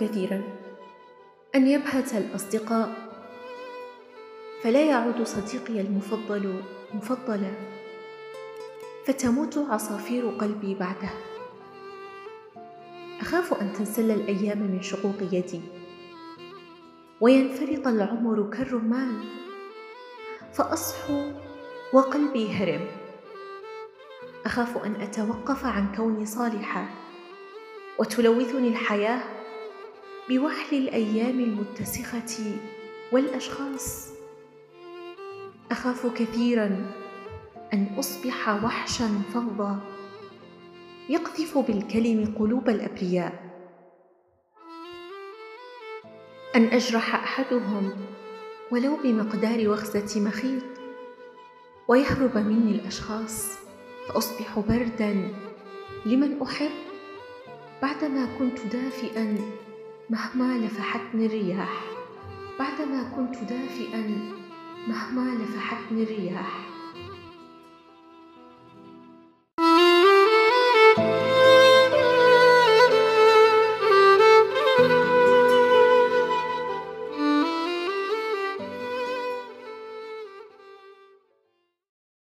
كثيرا أن يبهت الأصدقاء فلا يعود صديقي المفضل مفضلا فتموت عصافير قلبي بعده. أخاف أن تنسل الأيام من شقوق يدي وينفرط العمر كالرمان فأصحو وقلبي هرم. أخاف أن أتوقف عن كوني صالحة وتلوثني الحياة. بوحل الأيام المتسخة والأشخاص. أخاف كثيرا أن أصبح وحشا فظا يقذف بالكلم قلوب الأبرياء. أن أجرح أحدهم ولو بمقدار وخزة مخيط. ويهرب مني الأشخاص فأصبح بردا لمن أحب. بعدما كنت دافئا مهما لفحتني الرياح بعدما كنت دافئا مهما لفحتني الرياح.